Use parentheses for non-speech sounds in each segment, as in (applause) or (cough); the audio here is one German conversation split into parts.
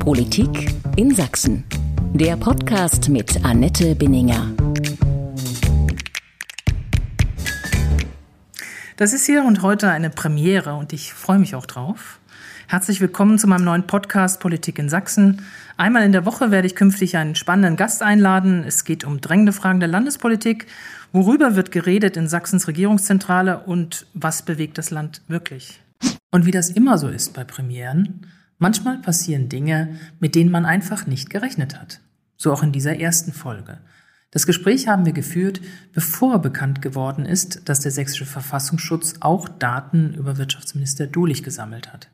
Politik in Sachsen. Der Podcast mit Annette Binninger. Das ist hier und heute eine Premiere und ich freue mich auch drauf. Herzlich willkommen zu meinem neuen Podcast Politik in Sachsen. Einmal in der Woche werde ich künftig einen spannenden Gast einladen. Es geht um drängende Fragen der Landespolitik. Worüber wird geredet in Sachsens Regierungszentrale und was bewegt das Land wirklich? Und wie das immer so ist bei Premieren, manchmal passieren Dinge, mit denen man einfach nicht gerechnet hat. So auch in dieser ersten Folge. Das Gespräch haben wir geführt, bevor bekannt geworden ist, dass der sächsische Verfassungsschutz auch Daten über Wirtschaftsminister Dulich gesammelt hat.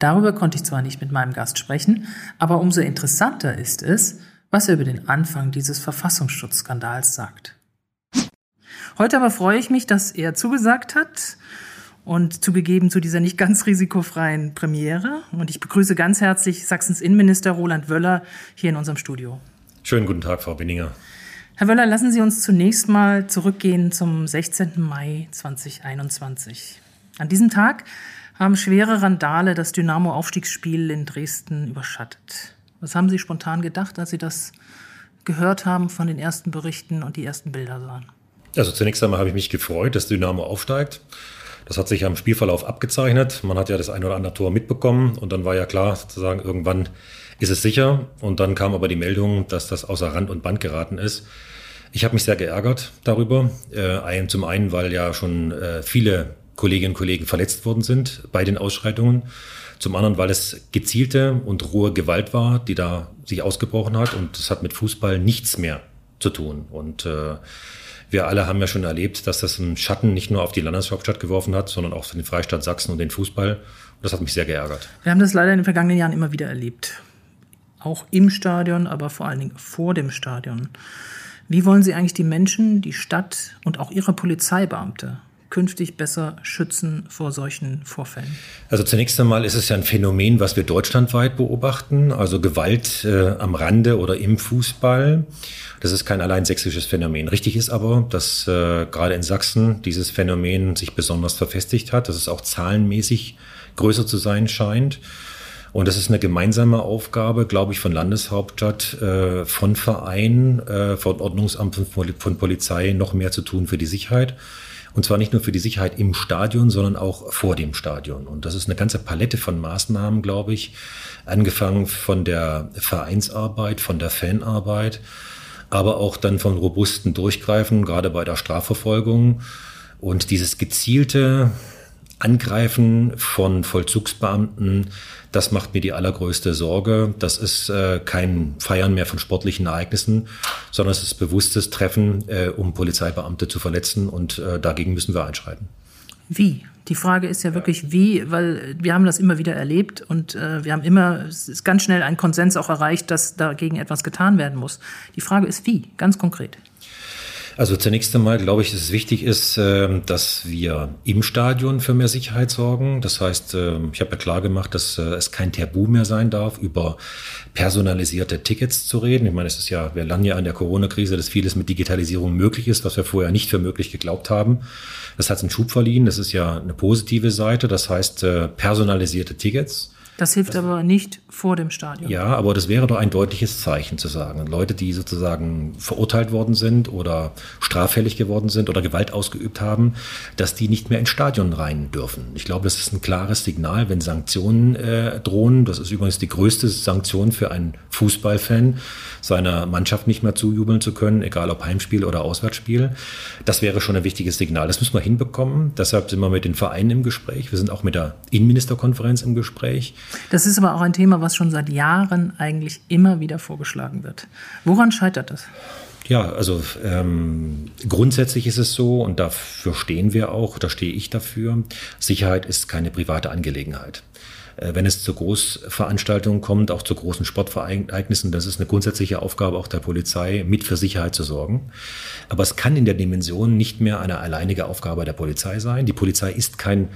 Darüber konnte ich zwar nicht mit meinem Gast sprechen, aber umso interessanter ist es, was er über den Anfang dieses Verfassungsschutzskandals sagt. Heute aber freue ich mich, dass er zugesagt hat und zugegeben zu dieser nicht ganz risikofreien Premiere. Und ich begrüße ganz herzlich Sachsens Innenminister Roland Wöller hier in unserem Studio. Schönen guten Tag, Frau Binninger. Herr Wöller, lassen Sie uns zunächst mal zurückgehen zum 16. Mai 2021. An diesem Tag haben schwere Randale das Dynamo-Aufstiegsspiel in Dresden überschattet. Was haben Sie spontan gedacht, als Sie das gehört haben von den ersten Berichten und die ersten Bilder sahen? Also zunächst einmal habe ich mich gefreut, dass Dynamo aufsteigt. Das hat sich am Spielverlauf abgezeichnet. Man hat ja das ein oder andere Tor mitbekommen und dann war ja klar, sozusagen, irgendwann ist es sicher. Und dann kam aber die Meldung, dass das außer Rand und Band geraten ist. Ich habe mich sehr geärgert darüber. Äh, zum einen, weil ja schon äh, viele Kolleginnen und Kollegen verletzt worden sind bei den Ausschreitungen. Zum anderen, weil es gezielte und rohe Gewalt war, die da sich ausgebrochen hat. Und das hat mit Fußball nichts mehr zu tun. Und äh, wir alle haben ja schon erlebt, dass das einen Schatten nicht nur auf die Landeshauptstadt geworfen hat, sondern auch auf den Freistaat Sachsen und den Fußball. Und das hat mich sehr geärgert. Wir haben das leider in den vergangenen Jahren immer wieder erlebt. Auch im Stadion, aber vor allen Dingen vor dem Stadion. Wie wollen Sie eigentlich die Menschen, die Stadt und auch Ihre Polizeibeamte künftig besser schützen vor solchen Vorfällen? Also zunächst einmal ist es ja ein Phänomen, was wir deutschlandweit beobachten, also Gewalt äh, am Rande oder im Fußball. Das ist kein allein sächsisches Phänomen. Richtig ist aber, dass äh, gerade in Sachsen dieses Phänomen sich besonders verfestigt hat, dass es auch zahlenmäßig größer zu sein scheint. Und das ist eine gemeinsame Aufgabe, glaube ich, von Landeshauptstadt, äh, von Vereinen, äh, von Ordnungsamt, von Polizei noch mehr zu tun für die Sicherheit. Und zwar nicht nur für die Sicherheit im Stadion, sondern auch vor dem Stadion. Und das ist eine ganze Palette von Maßnahmen, glaube ich, angefangen von der Vereinsarbeit, von der Fanarbeit, aber auch dann von robusten Durchgreifen, gerade bei der Strafverfolgung. Und dieses gezielte Angreifen von Vollzugsbeamten, das macht mir die allergrößte Sorge. Das ist äh, kein Feiern mehr von sportlichen Ereignissen, sondern es ist bewusstes Treffen, äh, um Polizeibeamte zu verletzen und äh, dagegen müssen wir einschreiten. Wie? Die Frage ist ja wirklich wie, weil wir haben das immer wieder erlebt und äh, wir haben immer, es ist ganz schnell ein Konsens auch erreicht, dass dagegen etwas getan werden muss. Die Frage ist wie, ganz konkret. Also zunächst einmal glaube ich, dass es wichtig ist, ähm, dass wir im Stadion für mehr Sicherheit sorgen. Das heißt, ähm, ich habe ja klar gemacht, dass äh, es kein Tabu mehr sein darf, über personalisierte Tickets zu reden. Ich meine, es ist ja, wir landen ja an der Corona-Krise, dass vieles mit Digitalisierung möglich ist, was wir vorher nicht für möglich geglaubt haben. Das hat einen Schub verliehen. Das ist ja eine positive Seite. Das heißt, äh, personalisierte Tickets. Das hilft aber nicht vor dem Stadion. Ja, aber das wäre doch ein deutliches Zeichen zu sagen. Leute, die sozusagen verurteilt worden sind oder straffällig geworden sind oder Gewalt ausgeübt haben, dass die nicht mehr ins Stadion rein dürfen. Ich glaube, das ist ein klares Signal, wenn Sanktionen äh, drohen. Das ist übrigens die größte Sanktion für einen Fußballfan, seiner Mannschaft nicht mehr zujubeln zu können, egal ob Heimspiel oder Auswärtsspiel. Das wäre schon ein wichtiges Signal. Das müssen wir hinbekommen. Deshalb sind wir mit den Vereinen im Gespräch. Wir sind auch mit der Innenministerkonferenz im Gespräch. Das ist aber auch ein Thema, was schon seit Jahren eigentlich immer wieder vorgeschlagen wird. Woran scheitert das? Ja, also ähm, grundsätzlich ist es so, und dafür stehen wir auch, da stehe ich dafür, Sicherheit ist keine private Angelegenheit. Äh, wenn es zu Großveranstaltungen kommt, auch zu großen Sportvereignissen, das ist eine grundsätzliche Aufgabe auch der Polizei, mit für Sicherheit zu sorgen. Aber es kann in der Dimension nicht mehr eine alleinige Aufgabe der Polizei sein. Die Polizei ist kein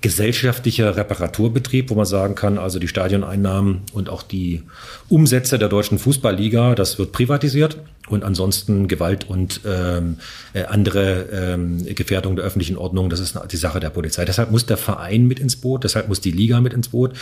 gesellschaftlicher Reparaturbetrieb, wo man sagen kann, also die Stadioneinnahmen und auch die Umsätze der deutschen Fußballliga, das wird privatisiert und ansonsten Gewalt und ähm, äh, andere ähm, Gefährdung der öffentlichen Ordnung, das ist die Sache der Polizei. Deshalb muss der Verein mit ins Boot, deshalb muss die Liga mit ins Boot.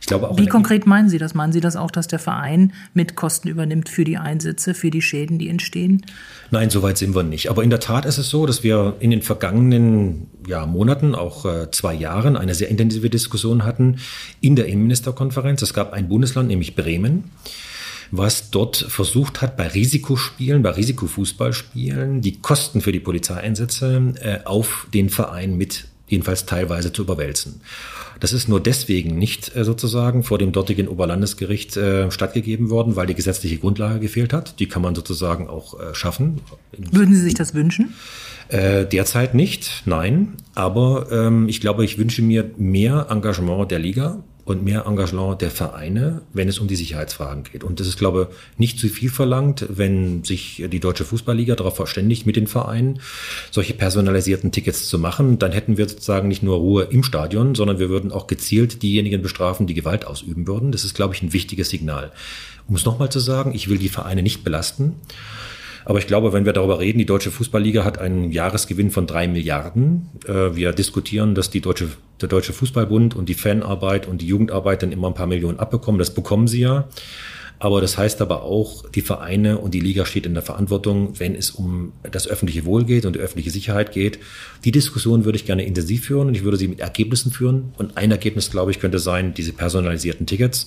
Ich glaube auch Wie konkret meinen Sie das? Meinen Sie das auch, dass der Verein mit Kosten übernimmt für die Einsätze, für die Schäden, die entstehen? Nein, so weit sind wir nicht. Aber in der Tat ist es so, dass wir in den vergangenen ja, Monaten, auch äh, zwei Jahren, eine sehr intensive Diskussion hatten in der Innenministerkonferenz. Es gab ein Bundesland, nämlich Bremen was dort versucht hat, bei Risikospielen, bei Risikofußballspielen, die Kosten für die Polizeieinsätze äh, auf den Verein mit jedenfalls teilweise zu überwälzen. Das ist nur deswegen nicht äh, sozusagen vor dem dortigen Oberlandesgericht äh, stattgegeben worden, weil die gesetzliche Grundlage gefehlt hat. Die kann man sozusagen auch äh, schaffen. Würden Sie sich das wünschen? Äh, derzeit nicht, nein. Aber ähm, ich glaube, ich wünsche mir mehr Engagement der Liga und mehr Engagement der Vereine, wenn es um die Sicherheitsfragen geht. Und das ist, glaube ich, nicht zu viel verlangt, wenn sich die Deutsche Fußballliga darauf verständigt, mit den Vereinen solche personalisierten Tickets zu machen. Dann hätten wir sozusagen nicht nur Ruhe im Stadion, sondern wir würden auch gezielt diejenigen bestrafen, die Gewalt ausüben würden. Das ist, glaube ich, ein wichtiges Signal. Um es nochmal zu sagen, ich will die Vereine nicht belasten. Aber ich glaube, wenn wir darüber reden, die Deutsche Fußballliga hat einen Jahresgewinn von drei Milliarden. Äh, wir diskutieren, dass die Deutsche, der Deutsche Fußballbund und die Fanarbeit und die Jugendarbeit dann immer ein paar Millionen abbekommen. Das bekommen sie ja. Aber das heißt aber auch, die Vereine und die Liga steht in der Verantwortung, wenn es um das öffentliche Wohl geht und die öffentliche Sicherheit geht. Die Diskussion würde ich gerne intensiv führen und ich würde sie mit Ergebnissen führen. Und ein Ergebnis, glaube ich, könnte sein, diese personalisierten Tickets.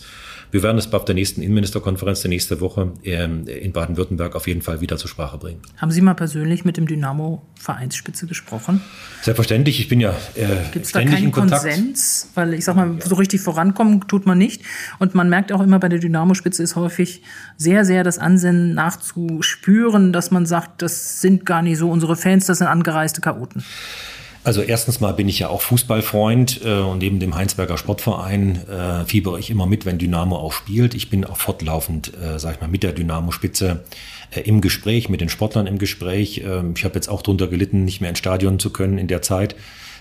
Wir werden es auf der nächsten Innenministerkonferenz der nächste Woche ähm, in Baden-Württemberg auf jeden Fall wieder zur Sprache bringen. Haben Sie mal persönlich mit dem Dynamo Vereinsspitze gesprochen? Selbstverständlich. Ich bin ja äh, Gibt es da keinen Konsens? Weil ich sag mal, so richtig vorankommen tut man nicht. Und man merkt auch immer bei der Dynamo-Spitze ist häufig sehr, sehr das Ansinnen nachzuspüren, dass man sagt, das sind gar nicht so unsere Fans, das sind angereiste Chaoten. Also erstens mal bin ich ja auch Fußballfreund äh, und neben dem Heinsberger Sportverein äh, fiebere ich immer mit, wenn Dynamo auch spielt. Ich bin auch fortlaufend, äh, sag ich mal, mit der Dynamo-Spitze äh, im Gespräch, mit den Sportlern im Gespräch. Ähm, ich habe jetzt auch drunter gelitten, nicht mehr ins Stadion zu können in der Zeit.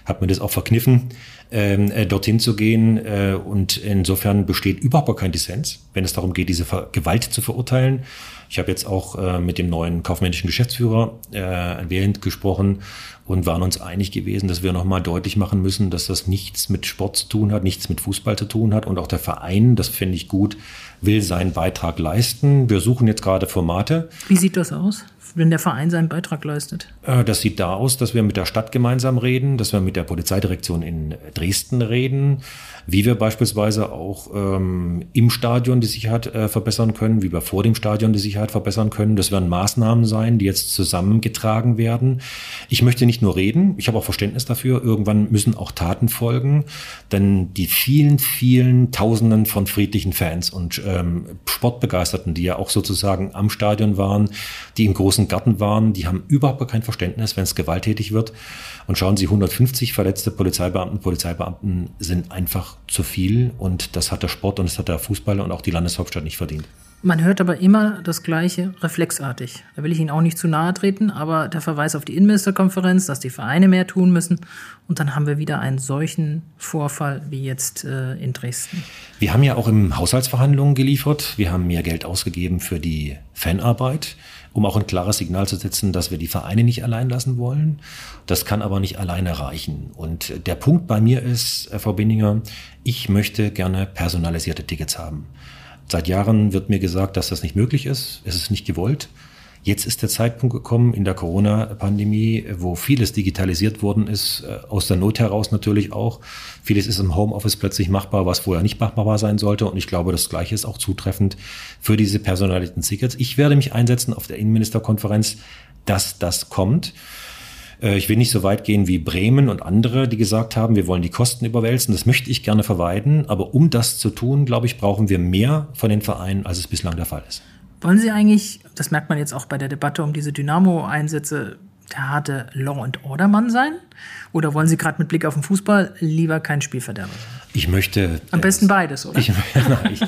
Habe mir das auch verkniffen, ähm, äh, dorthin zu gehen. Äh, und insofern besteht überhaupt kein Dissens, wenn es darum geht, diese Ver Gewalt zu verurteilen. Ich habe jetzt auch äh, mit dem neuen kaufmännischen Geschäftsführer äh, während gesprochen und waren uns einig gewesen, dass wir nochmal deutlich machen müssen, dass das nichts mit Sport zu tun hat, nichts mit Fußball zu tun hat. Und auch der Verein, das finde ich gut, will seinen Beitrag leisten. Wir suchen jetzt gerade Formate. Wie sieht das aus? wenn der Verein seinen Beitrag leistet? Äh, das sieht da aus, dass wir mit der Stadt gemeinsam reden, dass wir mit der Polizeidirektion in Dresden reden, wie wir beispielsweise auch ähm, im Stadion die Sicherheit äh, verbessern können, wie wir vor dem Stadion die Sicherheit verbessern können. Das werden Maßnahmen sein, die jetzt zusammengetragen werden. Ich möchte nicht nur reden, ich habe auch Verständnis dafür. Irgendwann müssen auch Taten folgen, denn die vielen, vielen Tausenden von friedlichen Fans und ähm, Sportbegeisterten, die ja auch sozusagen am Stadion waren, die im großen Garten waren, die haben überhaupt kein Verständnis, wenn es gewalttätig wird. Und schauen Sie, 150 verletzte Polizeibeamten, Polizeibeamten sind einfach zu viel und das hat der Sport und das hat der Fußball und auch die Landeshauptstadt nicht verdient. Man hört aber immer das Gleiche reflexartig. Da will ich Ihnen auch nicht zu nahe treten, aber der Verweis auf die Innenministerkonferenz, dass die Vereine mehr tun müssen. Und dann haben wir wieder einen solchen Vorfall wie jetzt äh, in Dresden. Wir haben ja auch im Haushaltsverhandlungen geliefert. Wir haben mehr Geld ausgegeben für die Fanarbeit um auch ein klares Signal zu setzen, dass wir die Vereine nicht allein lassen wollen. Das kann aber nicht alleine reichen. Und der Punkt bei mir ist, Frau Binninger, ich möchte gerne personalisierte Tickets haben. Seit Jahren wird mir gesagt, dass das nicht möglich ist. Es ist nicht gewollt. Jetzt ist der Zeitpunkt gekommen in der Corona-Pandemie, wo vieles digitalisiert worden ist, äh, aus der Not heraus natürlich auch. Vieles ist im Homeoffice plötzlich machbar, was vorher nicht machbar sein sollte. Und ich glaube, das Gleiche ist auch zutreffend für diese personalisierten Tickets. Ich werde mich einsetzen auf der Innenministerkonferenz, dass das kommt. Äh, ich will nicht so weit gehen wie Bremen und andere, die gesagt haben, wir wollen die Kosten überwälzen. Das möchte ich gerne vermeiden. Aber um das zu tun, glaube ich, brauchen wir mehr von den Vereinen, als es bislang der Fall ist. Wollen Sie eigentlich, das merkt man jetzt auch bei der Debatte um diese Dynamo-Einsätze, der harte Law and Order Mann sein? Oder wollen Sie gerade mit Blick auf den Fußball lieber kein Spielverderber sein? Ich möchte. Am besten beides, oder? Ich, (laughs) nein, ich,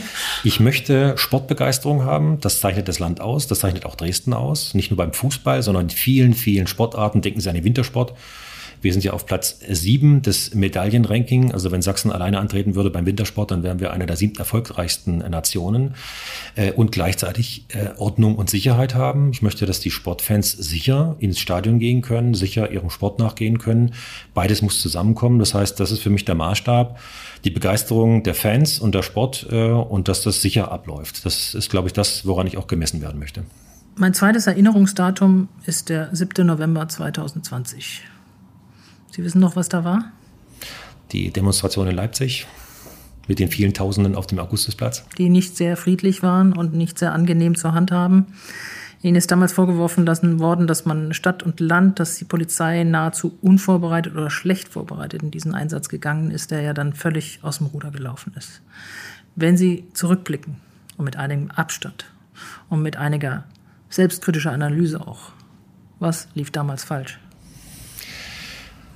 ich, möchte Sportbegeisterung haben. Das zeichnet das Land aus. Das zeichnet auch Dresden aus. Nicht nur beim Fußball, sondern in vielen, vielen Sportarten. Denken Sie an den Wintersport. Wir sind ja auf Platz sieben des Medaillenranking. Also wenn Sachsen alleine antreten würde beim Wintersport, dann wären wir eine der sieben erfolgreichsten Nationen äh, und gleichzeitig äh, Ordnung und Sicherheit haben. Ich möchte, dass die Sportfans sicher ins Stadion gehen können, sicher ihrem Sport nachgehen können. Beides muss zusammenkommen. Das heißt, das ist für mich der Maßstab die Begeisterung der Fans und der Sport äh, und dass das sicher abläuft. Das ist, glaube ich, das, woran ich auch gemessen werden möchte. Mein zweites Erinnerungsdatum ist der 7. November 2020. Sie wissen noch, was da war? Die Demonstration in Leipzig mit den vielen Tausenden auf dem Augustusplatz. Die nicht sehr friedlich waren und nicht sehr angenehm zur Handhaben. Ihnen ist damals vorgeworfen worden, dass man Stadt und Land, dass die Polizei nahezu unvorbereitet oder schlecht vorbereitet in diesen Einsatz gegangen ist, der ja dann völlig aus dem Ruder gelaufen ist. Wenn Sie zurückblicken und mit einigem Abstand und mit einiger selbstkritischer Analyse auch, was lief damals falsch?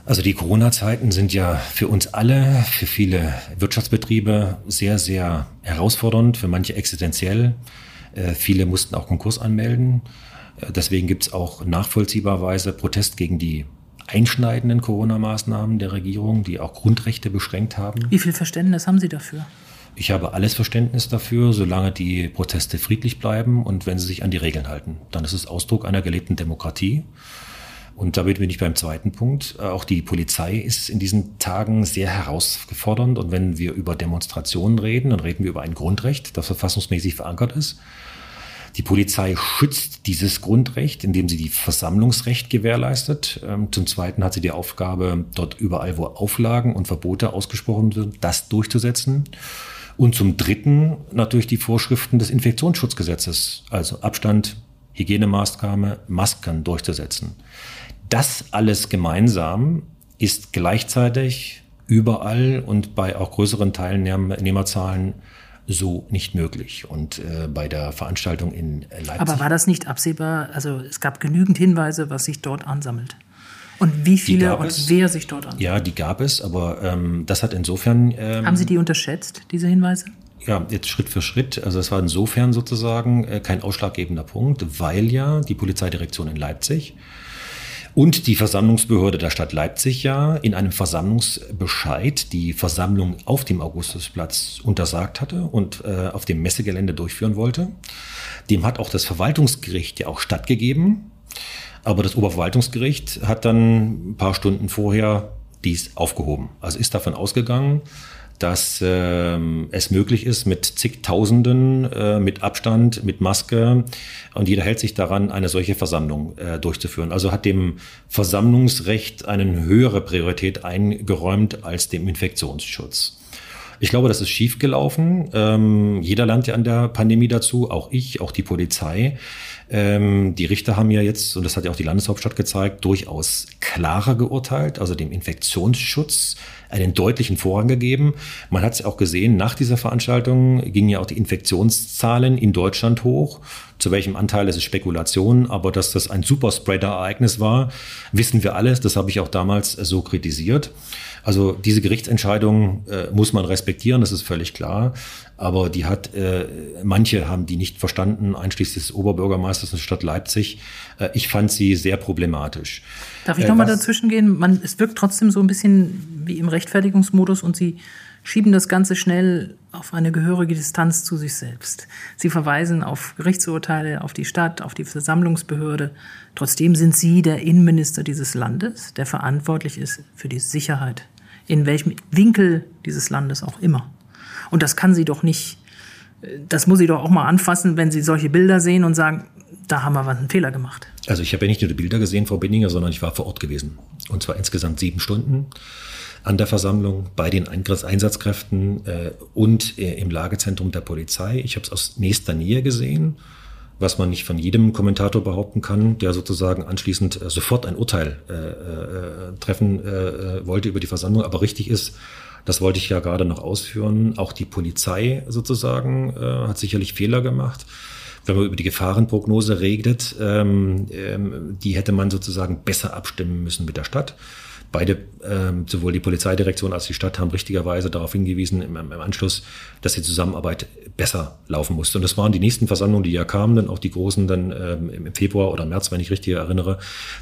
Also die Corona-Zeiten sind ja für uns alle, für viele Wirtschaftsbetriebe sehr, sehr herausfordernd, für manche existenziell. Äh, viele mussten auch Konkurs anmelden. Äh, deswegen gibt es auch nachvollziehbarweise Protest gegen die einschneidenden Corona-Maßnahmen der Regierung, die auch Grundrechte beschränkt haben. Wie viel Verständnis haben Sie dafür? Ich habe alles Verständnis dafür, solange die Proteste friedlich bleiben und wenn sie sich an die Regeln halten. Dann ist es Ausdruck einer gelebten Demokratie. Und damit bin ich beim zweiten Punkt. Äh, auch die Polizei ist in diesen Tagen sehr herausfordernd. Und wenn wir über Demonstrationen reden, dann reden wir über ein Grundrecht, das verfassungsmäßig verankert ist. Die Polizei schützt dieses Grundrecht, indem sie die Versammlungsrecht gewährleistet. Ähm, zum Zweiten hat sie die Aufgabe, dort überall, wo Auflagen und Verbote ausgesprochen sind, das durchzusetzen. Und zum Dritten natürlich die Vorschriften des Infektionsschutzgesetzes, also Abstand, Hygienemaßnahme, Masken durchzusetzen. Das alles gemeinsam ist gleichzeitig überall und bei auch größeren Teilnehmerzahlen so nicht möglich. Und äh, bei der Veranstaltung in Leipzig. Aber war das nicht absehbar? Also es gab genügend Hinweise, was sich dort ansammelt. Und wie viele und es, wer sich dort ansammelt. Ja, die gab es, aber ähm, das hat insofern. Ähm, Haben Sie die unterschätzt, diese Hinweise? Ja, jetzt Schritt für Schritt. Also es war insofern sozusagen äh, kein ausschlaggebender Punkt, weil ja die Polizeidirektion in Leipzig und die Versammlungsbehörde der Stadt Leipzig ja in einem Versammlungsbescheid die Versammlung auf dem Augustusplatz untersagt hatte und äh, auf dem Messegelände durchführen wollte. Dem hat auch das Verwaltungsgericht ja auch stattgegeben. Aber das Oberverwaltungsgericht hat dann ein paar Stunden vorher dies aufgehoben. Also ist davon ausgegangen, dass äh, es möglich ist, mit zigtausenden, äh, mit Abstand, mit Maske und jeder hält sich daran, eine solche Versammlung äh, durchzuführen. Also hat dem Versammlungsrecht eine höhere Priorität eingeräumt als dem Infektionsschutz. Ich glaube, das ist schiefgelaufen. Ähm, jeder lernt ja an der Pandemie dazu, auch ich, auch die Polizei. Ähm, die Richter haben ja jetzt, und das hat ja auch die Landeshauptstadt gezeigt, durchaus klarer geurteilt, also dem Infektionsschutz einen deutlichen Vorrang gegeben. Man hat es auch gesehen, nach dieser Veranstaltung gingen ja auch die Infektionszahlen in Deutschland hoch. Zu welchem Anteil ist es Spekulation, aber dass das ein Superspreader-Ereignis war, wissen wir alles. Das habe ich auch damals so kritisiert. Also diese Gerichtsentscheidung äh, muss man respektieren, das ist völlig klar. Aber die hat, äh, manche haben die nicht verstanden, einschließlich des Oberbürgermeisters der Stadt Leipzig. Äh, ich fand sie sehr problematisch. Darf ich äh, nochmal dazwischen gehen? Man, es wirkt trotzdem so ein bisschen wie im Rechtfertigungsmodus und Sie schieben das Ganze schnell auf eine gehörige Distanz zu sich selbst. Sie verweisen auf Gerichtsurteile, auf die Stadt, auf die Versammlungsbehörde. Trotzdem sind Sie der Innenminister dieses Landes, der verantwortlich ist für die Sicherheit in welchem Winkel dieses Landes auch immer. Und das kann sie doch nicht, das muss sie doch auch mal anfassen, wenn sie solche Bilder sehen und sagen, da haben wir einen Fehler gemacht. Also ich habe ja nicht nur die Bilder gesehen, Frau Binninger, sondern ich war vor Ort gewesen. Und zwar insgesamt sieben Stunden an der Versammlung, bei den Einsatzkräften äh, und äh, im Lagezentrum der Polizei. Ich habe es aus nächster Nähe gesehen was man nicht von jedem Kommentator behaupten kann, der sozusagen anschließend äh, sofort ein Urteil äh, äh, treffen äh, äh, wollte über die Versammlung. Aber richtig ist, das wollte ich ja gerade noch ausführen, auch die Polizei sozusagen äh, hat sicherlich Fehler gemacht. Wenn man über die Gefahrenprognose redet, ähm, ähm, die hätte man sozusagen besser abstimmen müssen mit der Stadt. Beide, ähm, sowohl die Polizeidirektion als die Stadt, haben richtigerweise darauf hingewiesen im, im Anschluss, dass die Zusammenarbeit besser laufen musste. Und das waren die nächsten Versammlungen, die ja kamen, dann auch die großen dann ähm, im Februar oder März, wenn ich richtig erinnere,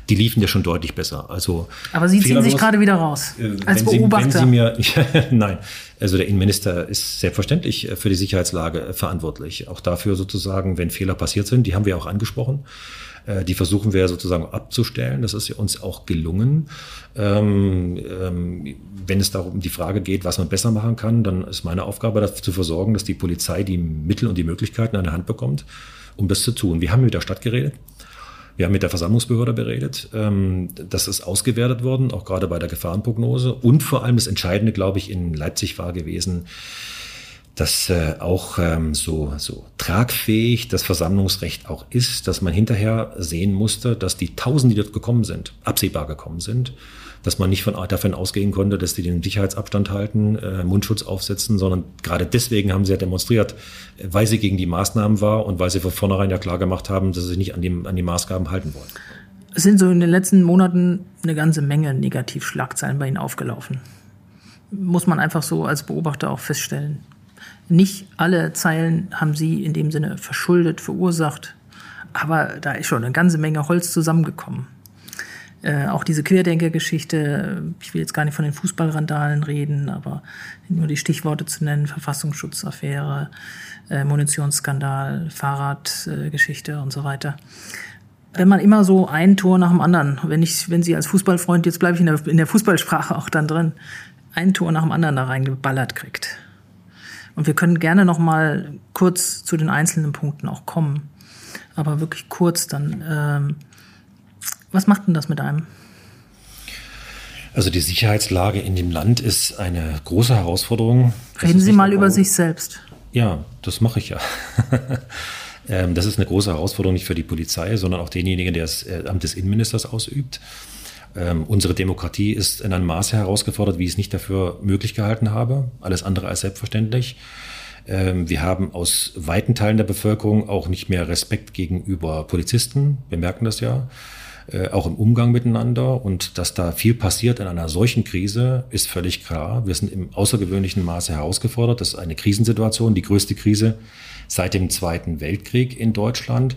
die liefen ja schon deutlich besser. Also Aber Sie ziehen sich gerade wieder raus äh, als wenn Beobachter. Sie, wenn Sie mir, (laughs) nein, also der Innenminister ist selbstverständlich für die Sicherheitslage verantwortlich. Auch dafür sozusagen, wenn Fehler passiert sind, die haben wir auch angesprochen. Äh, die versuchen wir sozusagen abzustellen. Das ist uns auch gelungen. Ähm, ähm, wenn es darum die Frage geht, was man besser machen kann, dann ist meine Aufgabe dafür zu versorgen, dass die Polizei die Mittel und die Möglichkeiten an der Hand bekommt, um das zu tun. Wir haben mit der Stadt geredet. Wir haben mit der Versammlungsbehörde beredet. Ähm, das ist ausgewertet worden, auch gerade bei der Gefahrenprognose. Und vor allem das Entscheidende, glaube ich, in Leipzig war gewesen, dass äh, auch ähm, so, so tragfähig das Versammlungsrecht auch ist, dass man hinterher sehen musste, dass die Tausende, die dort gekommen sind, absehbar gekommen sind, dass man nicht von, davon ausgehen konnte, dass die den Sicherheitsabstand halten, äh, Mundschutz aufsetzen, sondern gerade deswegen haben sie ja demonstriert, weil sie gegen die Maßnahmen war und weil sie von vornherein ja klar gemacht haben, dass sie sich nicht an die, an die Maßgaben halten wollen. Es sind so in den letzten Monaten eine ganze Menge Negativschlagzeilen bei Ihnen aufgelaufen. Muss man einfach so als Beobachter auch feststellen. Nicht alle Zeilen haben sie in dem Sinne verschuldet, verursacht, aber da ist schon eine ganze Menge Holz zusammengekommen. Äh, auch diese Querdenker-Geschichte, ich will jetzt gar nicht von den Fußballrandalen reden, aber nur die Stichworte zu nennen, Verfassungsschutzaffäre, äh, Munitionsskandal, Fahrradgeschichte äh, und so weiter. Wenn man immer so ein Tor nach dem anderen, wenn ich, wenn Sie als Fußballfreund, jetzt bleibe ich in der, in der Fußballsprache auch dann drin, ein Tor nach dem anderen da reingeballert kriegt, und wir können gerne noch mal kurz zu den einzelnen Punkten auch kommen. Aber wirklich kurz dann. Ähm, was macht denn das mit einem? Also die Sicherheitslage in dem Land ist eine große Herausforderung. Reden Sie mal über sich selbst. Ja, das mache ich ja. (laughs) Ähm, das ist eine große Herausforderung nicht für die Polizei, sondern auch denjenigen, der das äh, Amt des Innenministers ausübt. Ähm, unsere Demokratie ist in einem Maße herausgefordert, wie ich es nicht dafür möglich gehalten habe. Alles andere als selbstverständlich. Ähm, wir haben aus weiten Teilen der Bevölkerung auch nicht mehr Respekt gegenüber Polizisten. Wir merken das ja. Äh, auch im Umgang miteinander. Und dass da viel passiert in einer solchen Krise, ist völlig klar. Wir sind im außergewöhnlichen Maße herausgefordert. Das ist eine Krisensituation, die größte Krise seit dem Zweiten Weltkrieg in Deutschland.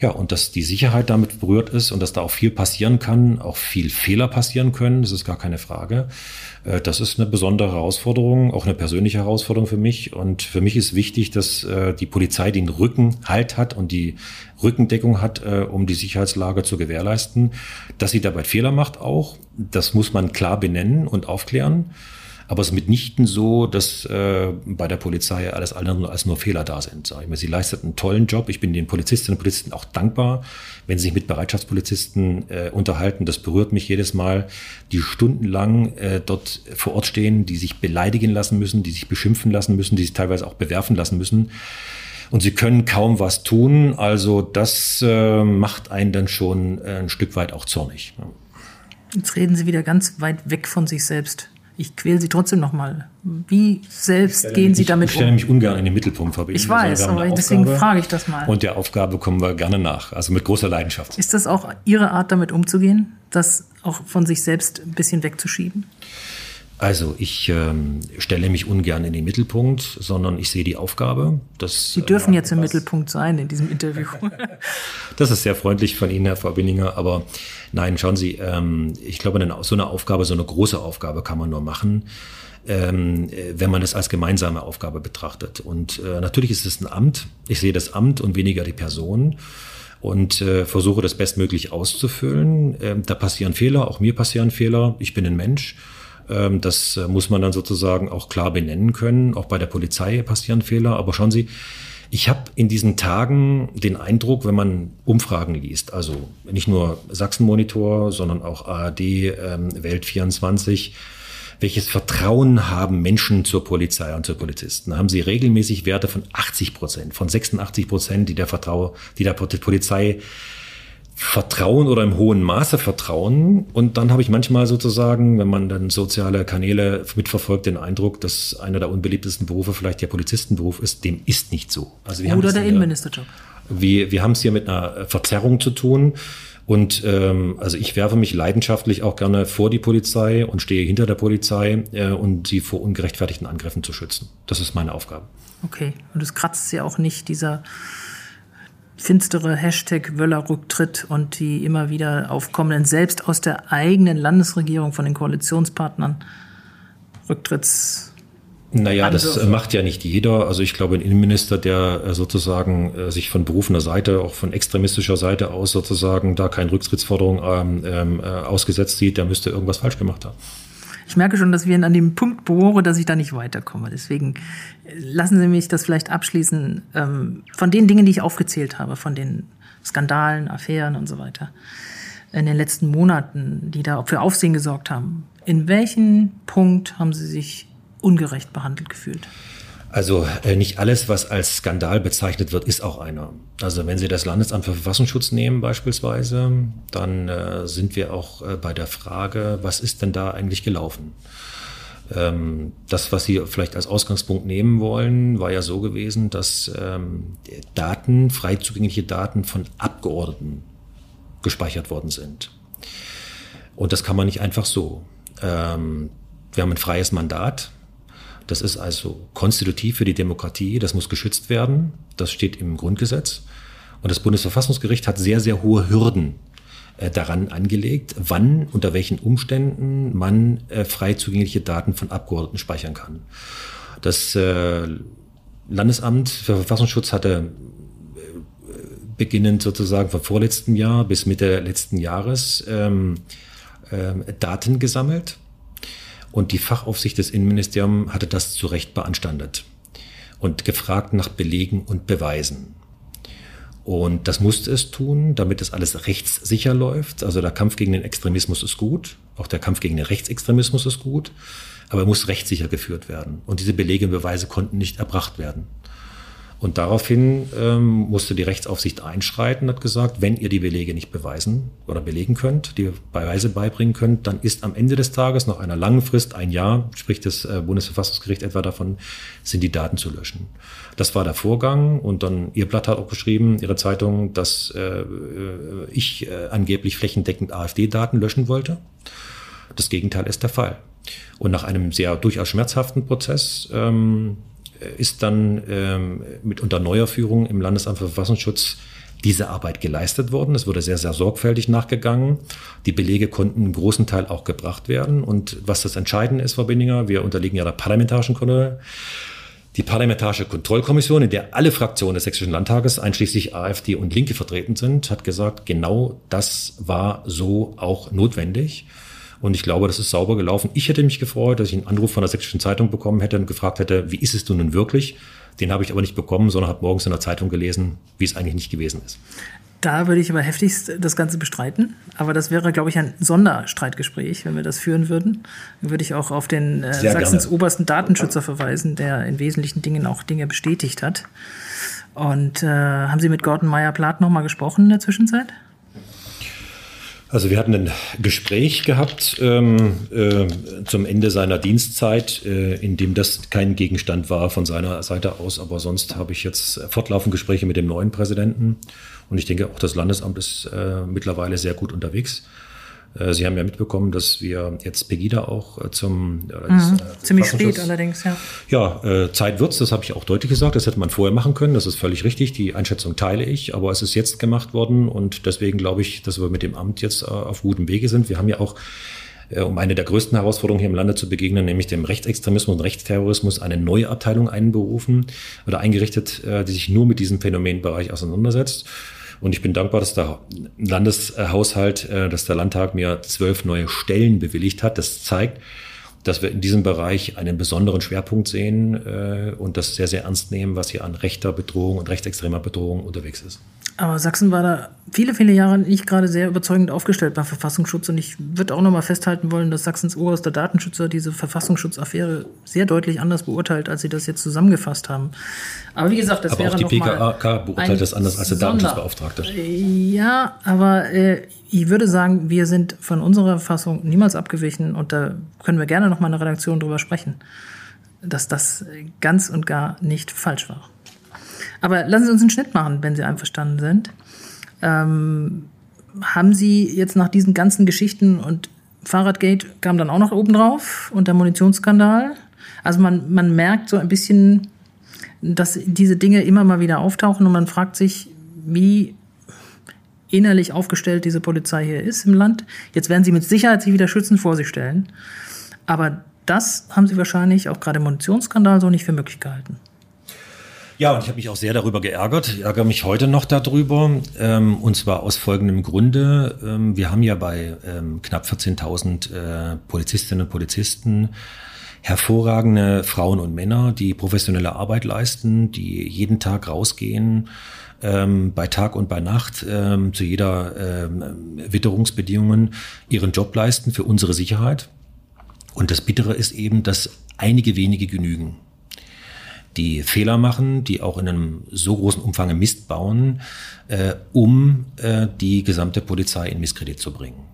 Ja, und dass die Sicherheit damit berührt ist und dass da auch viel passieren kann, auch viel Fehler passieren können, das ist gar keine Frage. Äh, das ist eine besondere Herausforderung, auch eine persönliche Herausforderung für mich. Und für mich ist wichtig, dass äh, die Polizei den Rückenhalt hat und die Rückendeckung hat, äh, um die Sicherheitslage zu gewährleisten. Dass sie dabei Fehler macht auch, das muss man klar benennen und aufklären. Aber es ist mitnichten so, dass äh, bei der Polizei alles andere als nur Fehler da sind. Sag ich mal. Sie leistet einen tollen Job. Ich bin den Polizistinnen und Polizisten auch dankbar, wenn sie sich mit Bereitschaftspolizisten äh, unterhalten. Das berührt mich jedes Mal, die stundenlang äh, dort vor Ort stehen, die sich beleidigen lassen müssen, die sich beschimpfen lassen müssen, die sich teilweise auch bewerfen lassen müssen. Und sie können kaum was tun. Also das äh, macht einen dann schon äh, ein Stück weit auch zornig. Jetzt reden Sie wieder ganz weit weg von sich selbst ich quäle Sie trotzdem nochmal. Wie selbst gehen Sie damit um? Ich stelle mich ungern in den Mittelpunkt. Aber ich weiß, aber deswegen frage ich das mal. Und der Aufgabe kommen wir gerne nach, also mit großer Leidenschaft. Ist das auch Ihre Art, damit umzugehen, das auch von sich selbst ein bisschen wegzuschieben? Also ich ähm, stelle mich ungern in den Mittelpunkt, sondern ich sehe die Aufgabe. Dass, Sie dürfen äh, jetzt im Mittelpunkt sein in diesem Interview. (laughs) das ist sehr freundlich von Ihnen, Herr Verbindinger. Aber nein, schauen Sie, ähm, ich glaube, eine, so eine Aufgabe, so eine große Aufgabe kann man nur machen, ähm, wenn man es als gemeinsame Aufgabe betrachtet. Und äh, natürlich ist es ein Amt. Ich sehe das Amt und weniger die Person und äh, versuche das bestmöglich auszufüllen. Ähm, da passieren Fehler, auch mir passieren Fehler. Ich bin ein Mensch. Ähm, das äh, muss man dann sozusagen auch klar benennen können. Auch bei der Polizei passieren Fehler. Aber schauen Sie, ich habe in diesen Tagen den Eindruck, wenn man Umfragen liest, also nicht nur Sachsen-Monitor, sondern auch ARD, ähm, Welt 24, welches Vertrauen haben Menschen zur Polizei und zur Polizisten? Haben sie regelmäßig Werte von 80 Prozent, von 86 Prozent, die der Vertrau, die der Polizei Vertrauen oder im hohen Maße Vertrauen. Und dann habe ich manchmal sozusagen, wenn man dann soziale Kanäle mitverfolgt, den Eindruck, dass einer der unbeliebtesten Berufe vielleicht der Polizistenberuf ist. Dem ist nicht so. Also wir oder der Innenministerjob. Wir, wir haben es hier mit einer Verzerrung zu tun. Und ähm, also ich werfe mich leidenschaftlich auch gerne vor die Polizei und stehe hinter der Polizei äh, und sie vor ungerechtfertigten Angriffen zu schützen. Das ist meine Aufgabe. Okay, und es kratzt ja auch nicht dieser finstere Hashtag Wöller-Rücktritt und die immer wieder aufkommenden, selbst aus der eigenen Landesregierung von den Koalitionspartnern Rücktritts naja, das äh, macht ja nicht jeder. Also ich glaube, ein Innenminister, der äh, sozusagen äh, sich von berufener Seite, auch von extremistischer Seite aus sozusagen da keine Rücktrittsforderung ähm, ähm, ausgesetzt sieht, der müsste irgendwas falsch gemacht haben. Ich merke schon, dass wir an dem Punkt bohren, dass ich da nicht weiterkomme. Deswegen lassen Sie mich das vielleicht abschließen. Ähm, von den Dingen, die ich aufgezählt habe, von den Skandalen, Affären und so weiter in den letzten Monaten, die da für Aufsehen gesorgt haben. In welchen Punkt haben Sie sich ungerecht behandelt gefühlt? Also äh, nicht alles, was als Skandal bezeichnet wird, ist auch einer. Also wenn Sie das Landesamt für Verfassungsschutz nehmen beispielsweise, dann äh, sind wir auch äh, bei der Frage, was ist denn da eigentlich gelaufen? Ähm, das, was Sie vielleicht als Ausgangspunkt nehmen wollen, war ja so gewesen, dass ähm, Daten, frei zugängliche Daten von Abgeordneten gespeichert worden sind. Und das kann man nicht einfach so. Ähm, wir haben ein freies Mandat das ist also konstitutiv für die Demokratie, das muss geschützt werden, das steht im Grundgesetz. Und das Bundesverfassungsgericht hat sehr, sehr hohe Hürden äh, daran angelegt, wann, unter welchen Umständen man äh, frei zugängliche Daten von Abgeordneten speichern kann. Das äh, Landesamt für Verfassungsschutz hatte äh, beginnend sozusagen vom vorletzten Jahr bis Mitte letzten Jahres ähm, ähm, Daten gesammelt und die Fachaufsicht des Innenministeriums hatte das zu Recht beanstandet und gefragt nach Belegen und Beweisen. Und das musste es tun, damit das alles rechtssicher läuft. Also der Kampf gegen den Extremismus ist gut, auch der Kampf gegen den Rechtsextremismus ist gut, aber er muss rechtssicher geführt werden. Und diese Belege und Beweise konnten nicht erbracht werden. Und daraufhin ähm, musste die Rechtsaufsicht einschreiten und hat gesagt, wenn ihr die Belege nicht beweisen oder belegen könnt, die Beweise beibringen könnt, dann ist am Ende des Tages nach einer langen Frist, ein Jahr, spricht das äh, Bundesverfassungsgericht etwa davon, sind die Daten zu löschen. Das war der Vorgang und dann Ihr Blatt hat auch geschrieben, Ihre Zeitung, dass äh, ich äh, angeblich flächendeckend AfD-Daten löschen wollte. Das Gegenteil ist der Fall. Und nach einem sehr durchaus schmerzhaften Prozess ähm, ist dann ähm, mit unter neuer Führung im Landesamt für Verfassungsschutz diese Arbeit geleistet worden. Es wurde sehr, sehr sorgfältig nachgegangen. Die Belege konnten im großen Teil auch gebracht werden. Und was das Entscheidende ist, Frau Binninger, wir unterliegen ja der parlamentarischen Kontrolle. Die Parlamentarische Kontrollkommission, in der alle Fraktionen des Sächsischen Landtages, einschließlich AfD und Linke vertreten sind, hat gesagt, genau das war so auch notwendig. Und ich glaube, das ist sauber gelaufen. Ich hätte mich gefreut, dass ich einen Anruf von der Sächsischen Zeitung bekommen hätte und gefragt hätte, wie ist es nun wirklich? Den habe ich aber nicht bekommen, sondern habe morgens in der Zeitung gelesen, wie es eigentlich nicht gewesen ist. Da würde ich aber heftigst das Ganze bestreiten. Aber das wäre, glaube ich, ein Sonderstreitgespräch, wenn wir das führen würden. Dann würde ich auch auf den äh, Sachsens gerne. obersten Datenschützer verweisen, der in wesentlichen Dingen auch Dinge bestätigt hat. Und äh, haben Sie mit Gordon Meyer-Plath nochmal gesprochen in der Zwischenzeit? Also wir hatten ein Gespräch gehabt ähm, äh, zum Ende seiner Dienstzeit, äh, in dem das kein Gegenstand war von seiner Seite aus. Aber sonst habe ich jetzt fortlaufend Gespräche mit dem neuen Präsidenten. Und ich denke, auch das Landesamt ist äh, mittlerweile sehr gut unterwegs. Äh, Sie haben ja mitbekommen, dass wir jetzt Pegida auch äh, zum mhm. äh, ziemlich spät allerdings, ja. Ja, äh, Zeit wird's, das habe ich auch deutlich gesagt. Das hätte man vorher machen können. Das ist völlig richtig. Die Einschätzung teile ich, aber es ist jetzt gemacht worden und deswegen glaube ich, dass wir mit dem Amt jetzt äh, auf gutem Wege sind. Wir haben ja auch um eine der größten Herausforderungen hier im Lande zu begegnen, nämlich dem Rechtsextremismus und Rechtsterrorismus, eine neue Abteilung einberufen oder eingerichtet, die sich nur mit diesem Phänomenbereich auseinandersetzt. Und ich bin dankbar, dass der Landeshaushalt, äh, dass der Landtag mir zwölf neue Stellen bewilligt hat. Das zeigt, dass wir in diesem Bereich einen besonderen Schwerpunkt sehen äh, und das sehr, sehr ernst nehmen, was hier an rechter Bedrohung und rechtsextremer Bedrohung unterwegs ist. Aber Sachsen war da viele, viele Jahre nicht gerade sehr überzeugend aufgestellt beim Verfassungsschutz. Und ich würde auch noch mal festhalten wollen, dass Sachsens oberster Datenschützer diese Verfassungsschutzaffäre sehr deutlich anders beurteilt, als sie das jetzt zusammengefasst haben. Aber wie gesagt, das aber wäre auch die PKK beurteilt das anders als der Datenschutzbeauftragte. Ja, aber äh, ich würde sagen, wir sind von unserer Fassung niemals abgewichen und da können wir gerne noch mal in der Redaktion drüber sprechen, dass das ganz und gar nicht falsch war. Aber lassen Sie uns einen Schnitt machen, wenn Sie einverstanden sind. Ähm, haben Sie jetzt nach diesen ganzen Geschichten und Fahrradgate kam dann auch noch oben drauf und der Munitionsskandal. Also man, man merkt so ein bisschen, dass diese Dinge immer mal wieder auftauchen und man fragt sich, wie innerlich aufgestellt diese Polizei hier ist im Land. Jetzt werden sie mit Sicherheit sich wieder schützend vor sich stellen. Aber das haben sie wahrscheinlich auch gerade im Munitionsskandal so nicht für möglich gehalten. Ja, und ich habe mich auch sehr darüber geärgert. Ich ärgere mich heute noch darüber. Ähm, und zwar aus folgendem Grunde. Ähm, wir haben ja bei ähm, knapp 14.000 äh, Polizistinnen und Polizisten hervorragende Frauen und Männer, die professionelle Arbeit leisten, die jeden Tag rausgehen, ähm, bei Tag und bei Nacht ähm, zu jeder ähm, Witterungsbedingungen ihren Job leisten für unsere Sicherheit. Und das Bittere ist eben, dass einige wenige genügen die Fehler machen, die auch in einem so großen Umfang Mist bauen, äh, um äh, die gesamte Polizei in Misskredit zu bringen.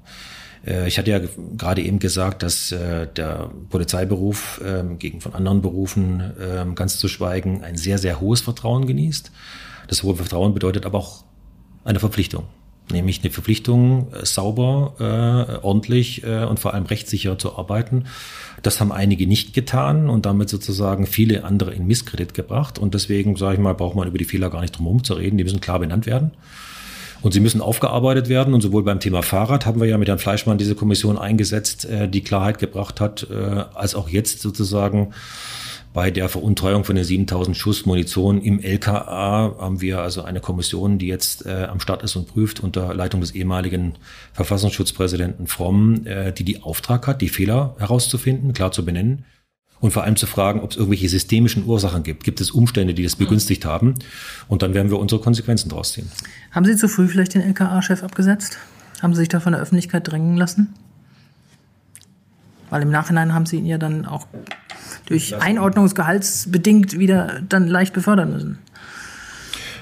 Äh, ich hatte ja gerade eben gesagt, dass äh, der Polizeiberuf ähm, gegen von anderen Berufen ähm, ganz zu schweigen ein sehr, sehr hohes Vertrauen genießt. Das hohe Vertrauen bedeutet aber auch eine Verpflichtung nämlich eine Verpflichtung, äh, sauber, äh, ordentlich äh, und vor allem rechtssicher zu arbeiten. Das haben einige nicht getan und damit sozusagen viele andere in Misskredit gebracht. Und deswegen, sage ich mal, braucht man über die Fehler gar nicht drum herum zu reden. Die müssen klar benannt werden. Und sie müssen aufgearbeitet werden. Und sowohl beim Thema Fahrrad haben wir ja mit Herrn Fleischmann diese Kommission eingesetzt, äh, die Klarheit gebracht hat, äh, als auch jetzt sozusagen bei der Veruntreuung von den 7000 Schuss Munition im LKA haben wir also eine Kommission, die jetzt äh, am Start ist und prüft unter Leitung des ehemaligen Verfassungsschutzpräsidenten Fromm, äh, die die Auftrag hat, die Fehler herauszufinden, klar zu benennen und vor allem zu fragen, ob es irgendwelche systemischen Ursachen gibt. Gibt es Umstände, die das begünstigt haben? Und dann werden wir unsere Konsequenzen daraus ziehen. Haben Sie zu früh vielleicht den LKA-Chef abgesetzt? Haben Sie sich da von der Öffentlichkeit drängen lassen? Weil im Nachhinein haben Sie ihn ja dann auch durch Einordnungsgehaltsbedingt wieder dann leicht befördern müssen.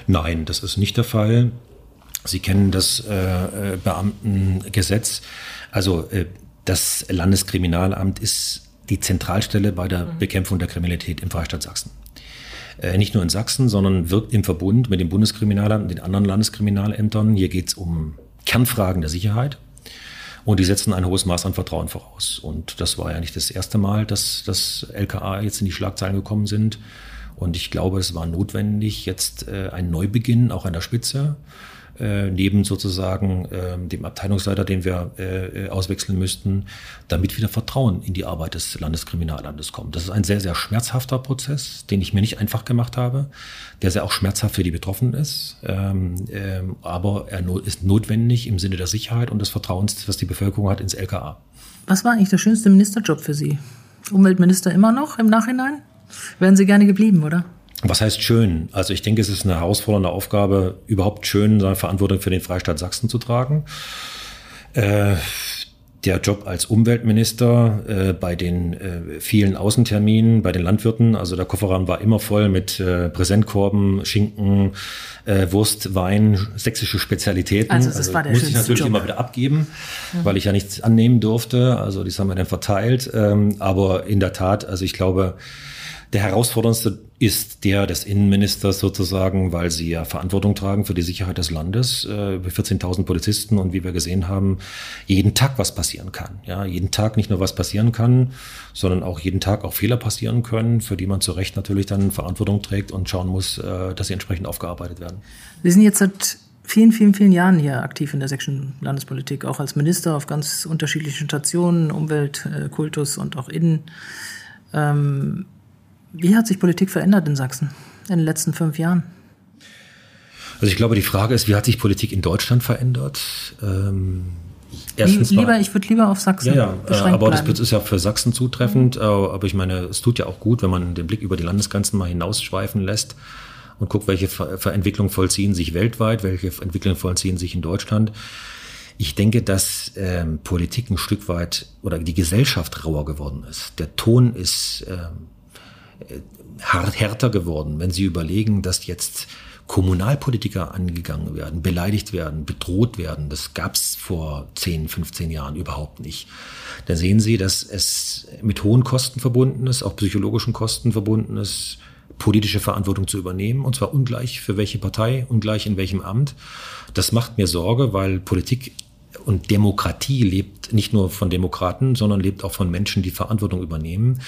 Nein, das ist nicht der Fall. Sie kennen das äh, äh, Beamtengesetz. Also äh, das Landeskriminalamt ist die Zentralstelle bei der mhm. Bekämpfung der Kriminalität im Freistaat Sachsen. Äh, nicht nur in Sachsen, sondern wirkt im Verbund mit dem Bundeskriminalamt und den anderen Landeskriminalämtern. Hier geht es um Kernfragen der Sicherheit. Und die setzen ein hohes Maß an Vertrauen voraus. Und das war ja nicht das erste Mal, dass das LKA jetzt in die Schlagzeilen gekommen sind. Und ich glaube, es war notwendig, jetzt äh, ein Neubeginn auch an der Spitze äh, neben sozusagen äh, dem Abteilungsleiter, den wir äh, auswechseln müssten, damit wieder Vertrauen in die Arbeit des Landeskriminalamtes kommt. Das ist ein sehr, sehr schmerzhafter Prozess, den ich mir nicht einfach gemacht habe, der sehr auch schmerzhaft für die Betroffenen ist, ähm, ähm, aber er no ist notwendig im Sinne der Sicherheit und des Vertrauens, was die Bevölkerung hat ins LKA. Was war eigentlich der schönste Ministerjob für Sie? Umweltminister immer noch im Nachhinein? Wären Sie gerne geblieben, oder? Was heißt schön? Also ich denke, es ist eine herausfordernde Aufgabe, überhaupt schön seine Verantwortung für den Freistaat Sachsen zu tragen. Äh, der Job als Umweltminister äh, bei den äh, vielen Außenterminen, bei den Landwirten, also der Kofferraum war immer voll mit äh, Präsentkorben, Schinken, Wurst, Wein, sächsische Spezialitäten. Also das also war der muss ich natürlich Job. immer wieder abgeben, mhm. weil ich ja nichts annehmen durfte. Also das haben wir dann verteilt. Ähm, aber in der Tat, also ich glaube, der herausforderndste ist der des Innenministers sozusagen, weil sie ja Verantwortung tragen für die Sicherheit des Landes, äh, 14.000 Polizisten und wie wir gesehen haben, jeden Tag was passieren kann. Ja, jeden Tag nicht nur was passieren kann, sondern auch jeden Tag auch Fehler passieren können, für die man zu Recht natürlich dann Verantwortung trägt und schauen muss, äh, dass sie entsprechend aufgearbeitet werden. Sie sind jetzt seit vielen, vielen, vielen Jahren hier aktiv in der sächsischen Landespolitik, auch als Minister auf ganz unterschiedlichen Stationen, Umwelt, äh, Kultus und auch Innen. Ähm, wie hat sich Politik verändert in Sachsen in den letzten fünf Jahren? Also ich glaube, die Frage ist, wie hat sich Politik in Deutschland verändert? Ähm, erstens lieber, mal, ich würde lieber auf Sachsen. Ja, ja aber bleiben. das ist ja für Sachsen zutreffend. Mhm. Aber ich meine, es tut ja auch gut, wenn man den Blick über die Landesgrenzen mal hinausschweifen lässt und guckt, welche Entwicklungen vollziehen sich weltweit, welche Entwicklungen vollziehen sich in Deutschland. Ich denke, dass ähm, Politik ein Stück weit oder die Gesellschaft rauer geworden ist. Der Ton ist ähm, härter geworden, wenn Sie überlegen, dass jetzt Kommunalpolitiker angegangen werden, beleidigt werden, bedroht werden. Das gab es vor 10, 15 Jahren überhaupt nicht. Da sehen Sie, dass es mit hohen Kosten verbunden ist, auch psychologischen Kosten verbunden ist, politische Verantwortung zu übernehmen, und zwar ungleich für welche Partei, ungleich in welchem Amt. Das macht mir Sorge, weil Politik und Demokratie lebt nicht nur von Demokraten, sondern lebt auch von Menschen, die Verantwortung übernehmen.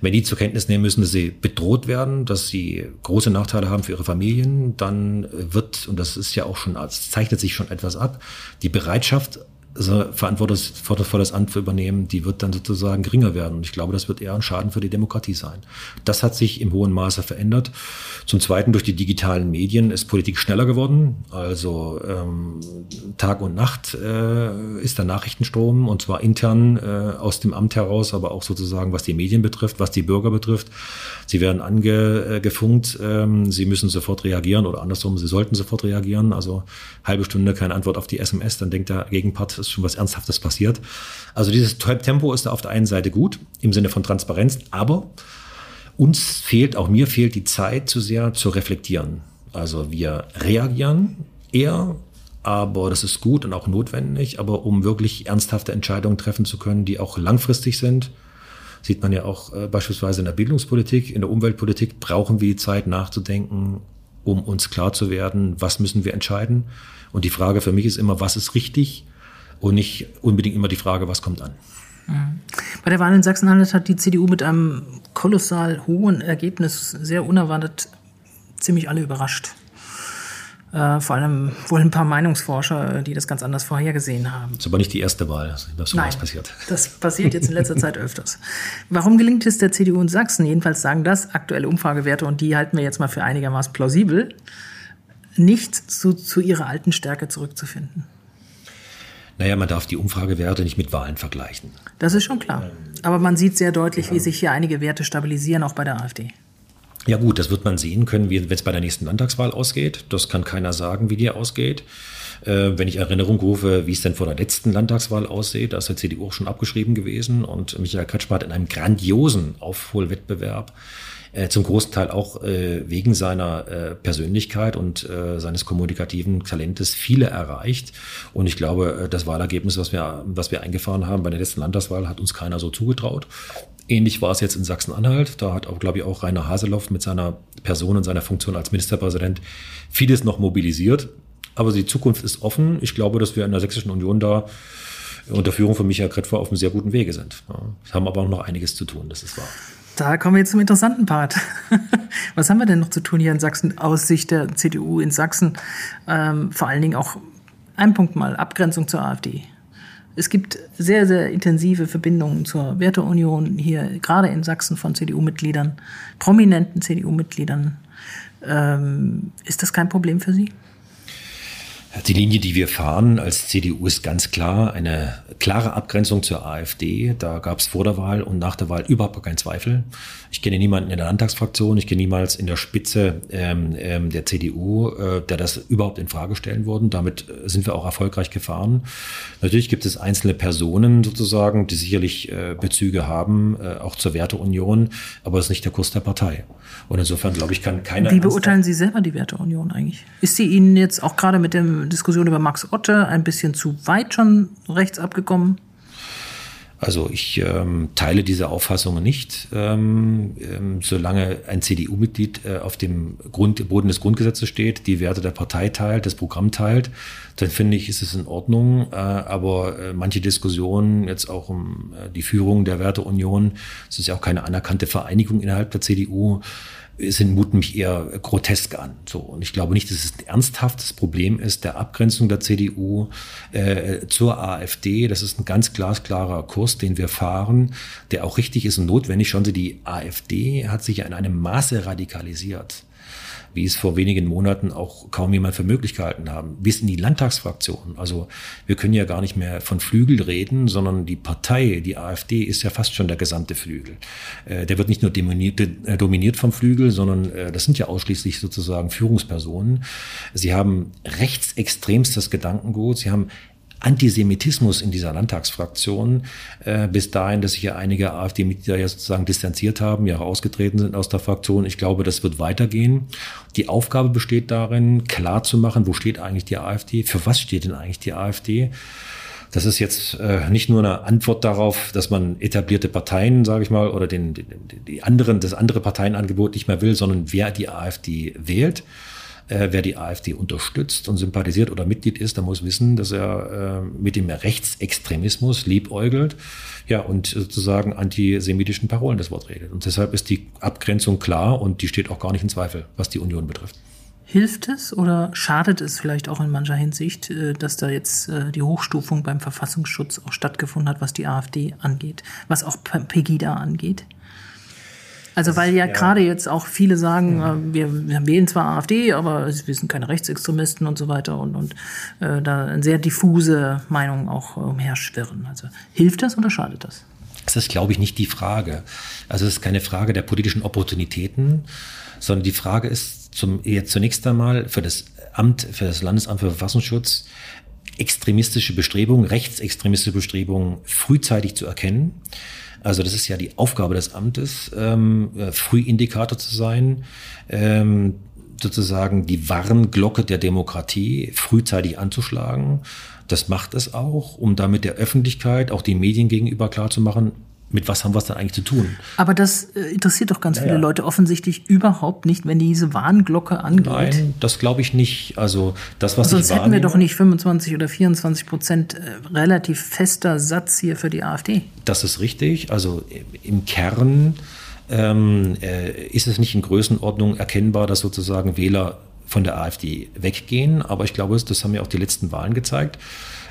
Wenn die zur Kenntnis nehmen müssen, dass sie bedroht werden, dass sie große Nachteile haben für ihre Familien, dann wird, und das ist ja auch schon, es zeichnet sich schon etwas ab, die Bereitschaft so verantwortungsvolles Amt übernehmen, die wird dann sozusagen geringer werden. Und ich glaube, das wird eher ein Schaden für die Demokratie sein. Das hat sich im hohen Maße verändert. Zum Zweiten, durch die digitalen Medien ist Politik schneller geworden. Also ähm, Tag und Nacht äh, ist der Nachrichtenstrom und zwar intern äh, aus dem Amt heraus, aber auch sozusagen, was die Medien betrifft, was die Bürger betrifft. Sie werden angefunkt, äh, ähm, sie müssen sofort reagieren oder andersrum, sie sollten sofort reagieren. Also halbe Stunde keine Antwort auf die SMS, dann denkt der Gegenpart, ist schon was Ernsthaftes passiert. Also dieses Tempo ist auf der einen Seite gut im Sinne von Transparenz, aber uns fehlt, auch mir fehlt die Zeit zu sehr zu reflektieren. Also wir reagieren eher, aber das ist gut und auch notwendig, aber um wirklich ernsthafte Entscheidungen treffen zu können, die auch langfristig sind, sieht man ja auch äh, beispielsweise in der Bildungspolitik, in der Umweltpolitik, brauchen wir die Zeit nachzudenken, um uns klar zu werden, was müssen wir entscheiden. Und die Frage für mich ist immer, was ist richtig und nicht unbedingt immer die Frage, was kommt an. Bei der Wahl in Sachsen-Anhalt hat die CDU mit einem kolossal hohen Ergebnis sehr unerwartet ziemlich alle überrascht. Äh, vor allem wohl ein paar Meinungsforscher, die das ganz anders vorhergesehen haben. Das ist aber nicht die erste Wahl, dass so was passiert. Das passiert jetzt in letzter Zeit öfters. Warum gelingt es der CDU in Sachsen, jedenfalls sagen das aktuelle Umfragewerte und die halten wir jetzt mal für einigermaßen plausibel, nicht zu, zu ihrer alten Stärke zurückzufinden? Naja, man darf die Umfragewerte nicht mit Wahlen vergleichen. Das ist schon klar. Aber man sieht sehr deutlich, wie sich hier einige Werte stabilisieren, auch bei der AfD. Ja gut, das wird man sehen können, wenn es bei der nächsten Landtagswahl ausgeht. Das kann keiner sagen, wie die ausgeht. Äh, wenn ich Erinnerung rufe, wie es denn vor der letzten Landtagswahl aussieht, da ist der CDU auch schon abgeschrieben gewesen und Michael Kretschmer hat in einem grandiosen Aufholwettbewerb äh, zum großen Teil auch äh, wegen seiner äh, Persönlichkeit und äh, seines kommunikativen Talentes viele erreicht. Und ich glaube, äh, das Wahlergebnis, was wir, was wir eingefahren haben bei der letzten Landtagswahl, hat uns keiner so zugetraut. Ähnlich war es jetzt in Sachsen-Anhalt. Da hat auch, glaube ich, auch Rainer Haseloff mit seiner Person und seiner Funktion als Ministerpräsident vieles noch mobilisiert. Aber die Zukunft ist offen. Ich glaube, dass wir in der Sächsischen Union da unter Führung von Michael Kretschmer auf einem sehr guten Wege sind. Wir haben aber auch noch einiges zu tun, das ist wahr. Da kommen wir jetzt zum interessanten Part. (laughs) Was haben wir denn noch zu tun hier in Sachsen aus Sicht der CDU in Sachsen? Ähm, vor allen Dingen auch ein Punkt mal, Abgrenzung zur AfD. Es gibt sehr, sehr intensive Verbindungen zur Werteunion hier, gerade in Sachsen von CDU-Mitgliedern, prominenten CDU-Mitgliedern. Ähm, ist das kein Problem für Sie? Die Linie, die wir fahren als CDU, ist ganz klar eine klare Abgrenzung zur AfD. Da gab es vor der Wahl und nach der Wahl überhaupt keinen Zweifel. Ich kenne niemanden in der Landtagsfraktion, ich kenne niemals in der Spitze ähm, ähm, der CDU, äh, der das überhaupt in Frage stellen würden. Damit äh, sind wir auch erfolgreich gefahren. Natürlich gibt es einzelne Personen sozusagen, die sicherlich äh, Bezüge haben, äh, auch zur Werteunion, aber das ist nicht der Kurs der Partei. Und insofern, glaube ich, kann keiner. Wie beurteilen Sie selber die Werteunion eigentlich? Ist sie Ihnen jetzt auch gerade mit der Diskussion über Max Otte ein bisschen zu weit schon rechts abgekommen? Also ich ähm, teile diese Auffassungen nicht. Ähm, ähm, solange ein CDU-Mitglied äh, auf dem Grund, Boden des Grundgesetzes steht, die Werte der Partei teilt, das Programm teilt, dann finde ich, ist es in Ordnung. Äh, aber äh, manche Diskussionen, jetzt auch um äh, die Führung der Werteunion, es ist ja auch keine anerkannte Vereinigung innerhalb der CDU, sind muten mich eher grotesk an. So und ich glaube nicht, dass es ein ernsthaftes Problem ist der Abgrenzung der CDU äh, zur AfD. Das ist ein ganz glasklarer Kurs, den wir fahren, der auch richtig ist und notwendig. Schauen Sie, die AfD hat sich ja in einem Maße radikalisiert wie es vor wenigen Monaten auch kaum jemand für möglich gehalten haben, bis in die Landtagsfraktion. Also wir können ja gar nicht mehr von Flügel reden, sondern die Partei, die AfD, ist ja fast schon der gesamte Flügel. Äh, der wird nicht nur dominiert, äh, dominiert vom Flügel, sondern äh, das sind ja ausschließlich sozusagen Führungspersonen. Sie haben rechtsextremstes Gedankengut, sie haben Antisemitismus in dieser Landtagsfraktion äh, bis dahin, dass sich ja einige AfD-Mitglieder ja sozusagen distanziert haben, ja ausgetreten sind aus der Fraktion. Ich glaube, das wird weitergehen. Die Aufgabe besteht darin, klar zu machen, wo steht eigentlich die AfD, für was steht denn eigentlich die AfD Das ist jetzt äh, nicht nur eine Antwort darauf, dass man etablierte Parteien, sage ich mal, oder den, die, die anderen, das andere Parteienangebot nicht mehr will, sondern wer die AfD wählt. Äh, wer die AfD unterstützt und sympathisiert oder Mitglied ist, der muss wissen, dass er äh, mit dem Rechtsextremismus liebäugelt ja, und sozusagen antisemitischen Parolen das Wort redet. Und deshalb ist die Abgrenzung klar und die steht auch gar nicht in Zweifel, was die Union betrifft. Hilft es oder schadet es vielleicht auch in mancher Hinsicht, äh, dass da jetzt äh, die Hochstufung beim Verfassungsschutz auch stattgefunden hat, was die AfD angeht, was auch Pegida angeht? Also weil ja, ja. gerade jetzt auch viele sagen, ja. Äh, wir, wir wählen zwar AfD, aber wir sind keine Rechtsextremisten und so weiter und, und äh, da eine sehr diffuse Meinung auch umherschwirren. Also hilft das oder schadet das? Das ist, glaube ich, nicht die Frage. Also es ist keine Frage der politischen Opportunitäten, sondern die Frage ist, zum, jetzt zunächst einmal für das Amt, für das Landesamt für Verfassungsschutz extremistische Bestrebungen, rechtsextremistische Bestrebungen frühzeitig zu erkennen. Also das ist ja die Aufgabe des Amtes, ähm, äh, Frühindikator zu sein, ähm, sozusagen die Warnglocke der Demokratie frühzeitig anzuschlagen. Das macht es auch, um damit der Öffentlichkeit, auch den Medien gegenüber klarzumachen, mit was haben wir es dann eigentlich zu tun? Aber das äh, interessiert doch ganz ja, viele. Leute offensichtlich überhaupt nicht, wenn diese Warnglocke angeht. Nein, das glaube ich nicht. Also das, was Sonst ich hätten wir doch nicht 25 oder 24 Prozent äh, relativ fester Satz hier für die AfD. Das ist richtig. Also im Kern ähm, äh, ist es nicht in Größenordnung erkennbar, dass sozusagen Wähler von der AfD weggehen. Aber ich glaube, das haben ja auch die letzten Wahlen gezeigt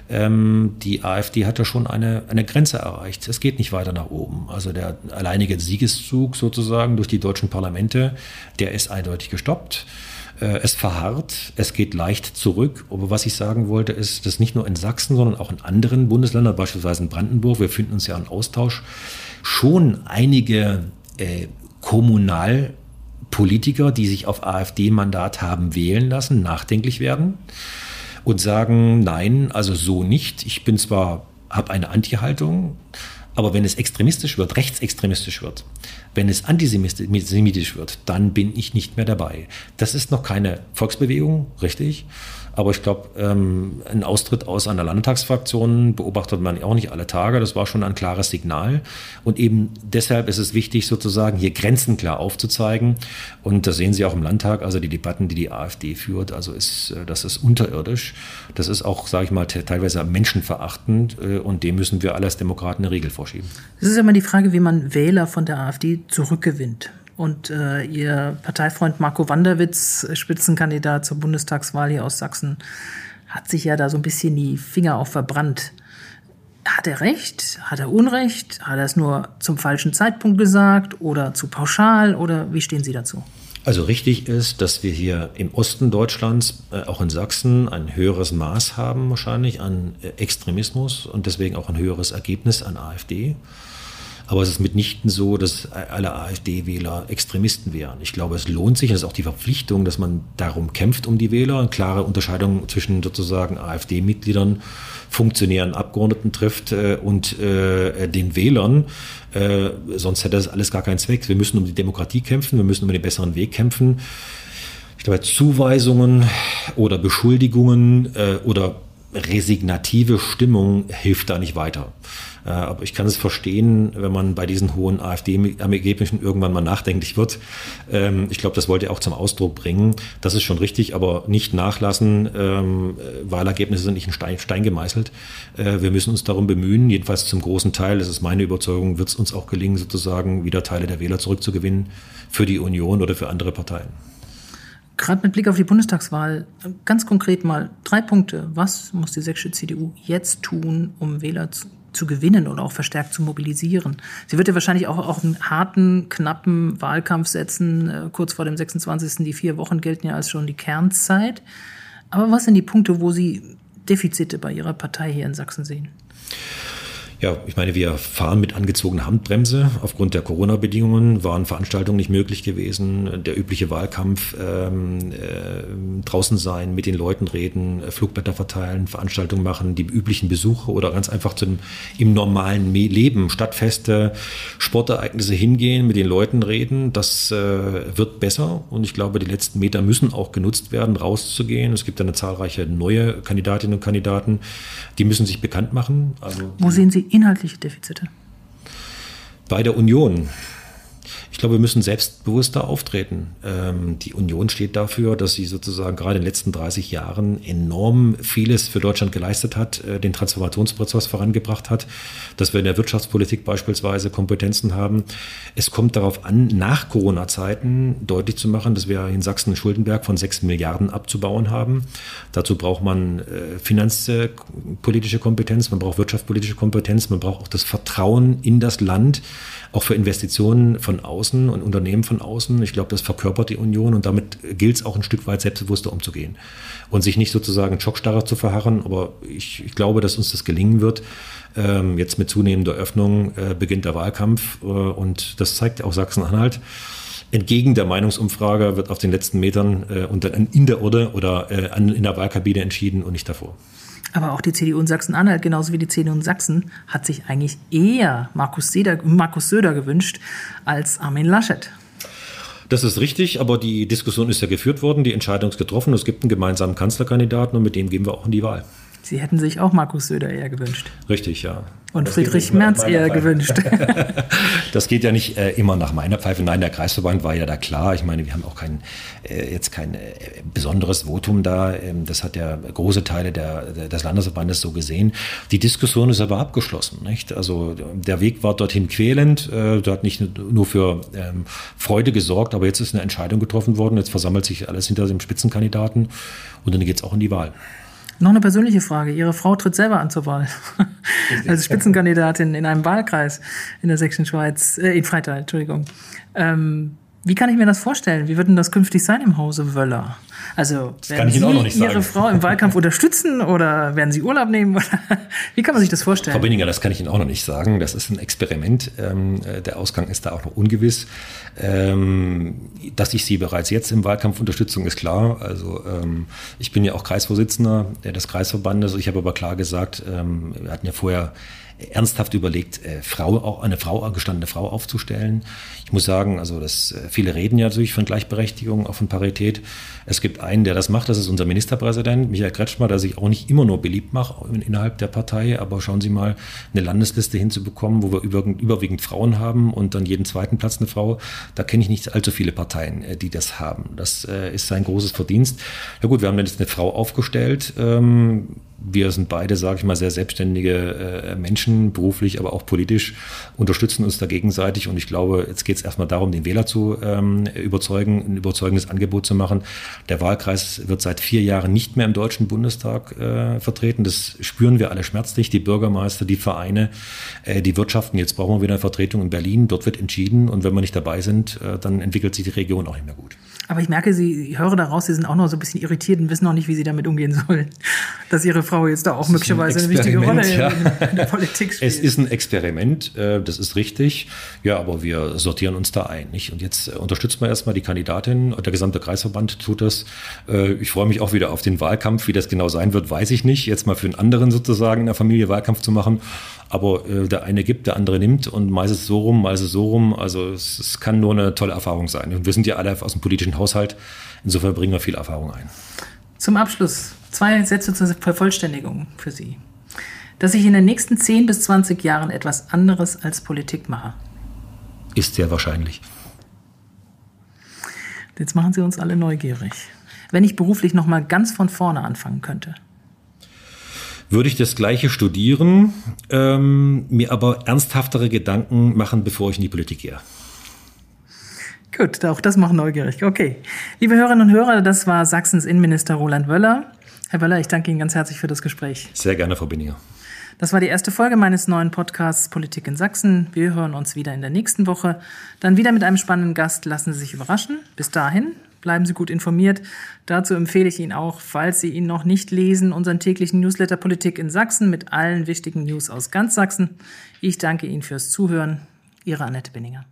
ähm, die AfD hat ja schon eine, eine Grenze erreicht. Es geht nicht weiter nach oben. Also der alleinige Siegeszug sozusagen durch die deutschen Parlamente, der ist eindeutig gestoppt. Äh, es verharrt, es geht leicht zurück. Aber was ich sagen wollte, ist, dass nicht nur in Sachsen, sondern auch in anderen Bundesländern, beispielsweise in Brandenburg, wir finden uns ja in Austausch, schon einige äh, Kommunalpolitiker, die sich auf AfD-Mandat haben wählen lassen, nachdenklich werden und sagen, nein, also so nicht. Ich bin zwar, habe eine Anti-Haltung, aber wenn es extremistisch wird, rechtsextremistisch wird, wenn es antisemitisch wird, dann bin ich nicht mehr dabei. Das ist noch keine Volksbewegung, richtig. Aber ich glaube, ähm, ein Austritt aus einer Landtagsfraktion beobachtet man auch nicht alle Tage. Das war schon ein klares Signal. Und eben deshalb ist es wichtig, sozusagen hier Grenzen klar aufzuzeigen. Und das sehen Sie auch im Landtag, also die Debatten, die die AfD führt, also ist, äh, das ist unterirdisch. Das ist auch, sage ich mal, teilweise menschenverachtend. Äh, und dem müssen wir alle als Demokraten eine Regel vorschieben. Es ist immer die Frage, wie man Wähler von der AfD zurückgewinnt. Und äh, Ihr Parteifreund Marco Wanderwitz, Spitzenkandidat zur Bundestagswahl hier aus Sachsen, hat sich ja da so ein bisschen die Finger auch verbrannt. Hat er recht? Hat er Unrecht? Hat er es nur zum falschen Zeitpunkt gesagt oder zu pauschal? Oder wie stehen Sie dazu? Also richtig ist, dass wir hier im Osten Deutschlands, äh, auch in Sachsen, ein höheres Maß haben wahrscheinlich an äh, Extremismus und deswegen auch ein höheres Ergebnis an AfD. Aber es ist mitnichten so, dass alle AfD-Wähler Extremisten wären. Ich glaube, es lohnt sich, das ist auch die Verpflichtung, dass man darum kämpft um die Wähler, eine klare Unterscheidung zwischen sozusagen AfD-Mitgliedern, funktionären Abgeordneten trifft äh, und äh, den Wählern. Äh, sonst hätte das alles gar keinen Zweck. Wir müssen um die Demokratie kämpfen, wir müssen um den besseren Weg kämpfen. Ich glaube, Zuweisungen oder Beschuldigungen äh, oder resignative Stimmung hilft da nicht weiter. Äh, aber ich kann es verstehen, wenn man bei diesen hohen AfD-Ergebnissen irgendwann mal nachdenklich wird. Ähm, ich glaube, das wollte er auch zum Ausdruck bringen. Das ist schon richtig, aber nicht nachlassen. Ähm, Wahlergebnisse sind nicht in Stein, Stein gemeißelt. Äh, wir müssen uns darum bemühen, jedenfalls zum großen Teil, das ist meine Überzeugung, wird es uns auch gelingen, sozusagen wieder Teile der Wähler zurückzugewinnen für die Union oder für andere Parteien. Gerade mit Blick auf die Bundestagswahl, ganz konkret mal drei Punkte. Was muss die sächsische CDU jetzt tun, um Wähler zu gewinnen oder auch verstärkt zu mobilisieren. Sie wird ja wahrscheinlich auch, auch einen harten, knappen Wahlkampf setzen, äh, kurz vor dem 26. Die vier Wochen gelten ja als schon die Kernzeit. Aber was sind die Punkte, wo Sie Defizite bei Ihrer Partei hier in Sachsen sehen? Ja, ich meine, wir fahren mit angezogener Handbremse. Aufgrund der Corona-Bedingungen waren Veranstaltungen nicht möglich gewesen. Der übliche Wahlkampf, ähm, äh, draußen sein, mit den Leuten reden, Flugblätter verteilen, Veranstaltungen machen, die üblichen Besuche oder ganz einfach zum, im normalen Leben, Stadtfeste, Sportereignisse hingehen, mit den Leuten reden. Das äh, wird besser und ich glaube, die letzten Meter müssen auch genutzt werden, rauszugehen. Es gibt eine zahlreiche neue Kandidatinnen und Kandidaten, die müssen sich bekannt machen. Also, Wo sehen Sie inhaltliche Defizite? Bei der Union ich glaube, wir müssen selbstbewusster auftreten. Ähm, die Union steht dafür, dass sie sozusagen gerade in den letzten 30 Jahren enorm vieles für Deutschland geleistet hat, äh, den Transformationsprozess vorangebracht hat, dass wir in der Wirtschaftspolitik beispielsweise Kompetenzen haben. Es kommt darauf an, nach Corona-Zeiten deutlich zu machen, dass wir in Sachsen-Schuldenberg von 6 Milliarden abzubauen haben. Dazu braucht man äh, finanzpolitische Kompetenz, man braucht wirtschaftspolitische Kompetenz, man braucht auch das Vertrauen in das Land, auch für Investitionen von außen und Unternehmen von außen. Ich glaube, das verkörpert die Union und damit gilt es auch ein Stück weit selbstbewusster umzugehen und sich nicht sozusagen Schockstarre zu verharren. Aber ich, ich glaube, dass uns das gelingen wird. Ähm, jetzt mit zunehmender Öffnung äh, beginnt der Wahlkampf äh, und das zeigt auch Sachsen-Anhalt. Entgegen der Meinungsumfrage wird auf den letzten Metern äh, und dann in der Urde oder äh, an, in der Wahlkabine entschieden und nicht davor. Aber auch die CDU in Sachsen-Anhalt, genauso wie die CDU in Sachsen, hat sich eigentlich eher Markus, Söder, Markus Söder gewünscht als Armin Laschet. Das ist richtig, aber die Diskussion ist ja geführt worden, die Entscheidung ist getroffen. Es gibt einen gemeinsamen Kanzlerkandidaten und mit dem gehen wir auch in die Wahl. Sie hätten sich auch Markus Söder eher gewünscht. Richtig, ja. Und das Friedrich Merz eher Pfeife. gewünscht. (laughs) das geht ja nicht äh, immer nach meiner Pfeife. Nein, der Kreisverband war ja da klar. Ich meine, wir haben auch kein, äh, jetzt kein äh, besonderes Votum da. Ähm, das hat ja große Teile der, des Landesverbandes so gesehen. Die Diskussion ist aber abgeschlossen. Nicht? Also der Weg war dorthin quälend. Äh, da hat nicht nur für ähm, Freude gesorgt, aber jetzt ist eine Entscheidung getroffen worden. Jetzt versammelt sich alles hinter dem Spitzenkandidaten und dann geht es auch in die Wahl. Noch eine persönliche Frage. Ihre Frau tritt selber an zur Wahl. Als Spitzenkandidatin in einem Wahlkreis in der Sächsischen Schweiz, äh, in Freital, Entschuldigung. Ähm, wie kann ich mir das vorstellen? Wie wird denn das künftig sein im Hause Wöller? Also das werden Sie Ihre Frau im (laughs) Wahlkampf unterstützen oder werden Sie Urlaub nehmen? (laughs) Wie kann man sich das vorstellen? Frau Binninger, das kann ich Ihnen auch noch nicht sagen. Das ist ein Experiment. Ähm, äh, der Ausgang ist da auch noch ungewiss. Ähm, dass ich Sie bereits jetzt im Wahlkampf unterstützung ist klar. Also ähm, ich bin ja auch Kreisvorsitzender des Kreisverbandes. Ich habe aber klar gesagt, wir hatten ja vorher ernsthaft überlegt, äh, Frau, eine Frau, gestandene Frau aufzustellen. Ich muss sagen, also das, äh, viele reden ja natürlich von Gleichberechtigung, auch von Parität. Es gibt einen, der das macht, das ist unser Ministerpräsident, Michael Kretschmer, der sich auch nicht immer nur beliebt macht innerhalb der Partei, aber schauen Sie mal, eine Landesliste hinzubekommen, wo wir überwiegend, überwiegend Frauen haben und dann jeden zweiten Platz eine Frau, da kenne ich nicht allzu viele Parteien, äh, die das haben. Das äh, ist sein großes Verdienst. Ja gut, wir haben jetzt eine Frau aufgestellt, ähm, wir sind beide, sage ich mal, sehr selbstständige Menschen, beruflich, aber auch politisch, unterstützen uns da gegenseitig. Und ich glaube, jetzt geht es erstmal darum, den Wähler zu ähm, überzeugen, ein überzeugendes Angebot zu machen. Der Wahlkreis wird seit vier Jahren nicht mehr im Deutschen Bundestag äh, vertreten. Das spüren wir alle schmerzlich, die Bürgermeister, die Vereine, äh, die Wirtschaften. Jetzt brauchen wir wieder eine Vertretung in Berlin. Dort wird entschieden. Und wenn wir nicht dabei sind, äh, dann entwickelt sich die Region auch nicht mehr gut. Aber ich merke, Sie, ich höre daraus, Sie sind auch noch so ein bisschen irritiert und wissen noch nicht, wie Sie damit umgehen sollen. (laughs) Dass Ihre Frau jetzt da auch möglicherweise ein eine wichtige Rolle ja. in, der Politik spielt. Es ist ein Experiment, äh, das ist richtig. Ja, aber wir sortieren uns da ein. Nicht? Und jetzt äh, unterstützen wir erstmal die Kandidatin. Der gesamte Kreisverband tut das. Äh, ich freue mich auch wieder auf den Wahlkampf. Wie das genau sein wird, weiß ich nicht. Jetzt mal für einen anderen sozusagen in der Familie Wahlkampf zu machen. Aber der eine gibt, der andere nimmt und meistens so rum, meistens so rum. Also es, es kann nur eine tolle Erfahrung sein. Und wir sind ja alle aus dem politischen Haushalt. Insofern bringen wir viel Erfahrung ein. Zum Abschluss zwei Sätze zur Vervollständigung für Sie. Dass ich in den nächsten 10 bis 20 Jahren etwas anderes als Politik mache. Ist sehr wahrscheinlich. Jetzt machen Sie uns alle neugierig. Wenn ich beruflich noch mal ganz von vorne anfangen könnte. Würde ich das Gleiche studieren, ähm, mir aber ernsthaftere Gedanken machen, bevor ich in die Politik gehe. Gut, auch das macht neugierig. Okay. Liebe Hörerinnen und Hörer, das war Sachsens Innenminister Roland Wöller. Herr Wöller, ich danke Ihnen ganz herzlich für das Gespräch. Sehr gerne, Frau Binninger. Das war die erste Folge meines neuen Podcasts Politik in Sachsen. Wir hören uns wieder in der nächsten Woche. Dann wieder mit einem spannenden Gast. Lassen Sie sich überraschen. Bis dahin, bleiben Sie gut informiert. Dazu empfehle ich Ihnen auch, falls Sie ihn noch nicht lesen, unseren täglichen Newsletter Politik in Sachsen mit allen wichtigen News aus ganz Sachsen. Ich danke Ihnen fürs Zuhören. Ihre Annette Binninger.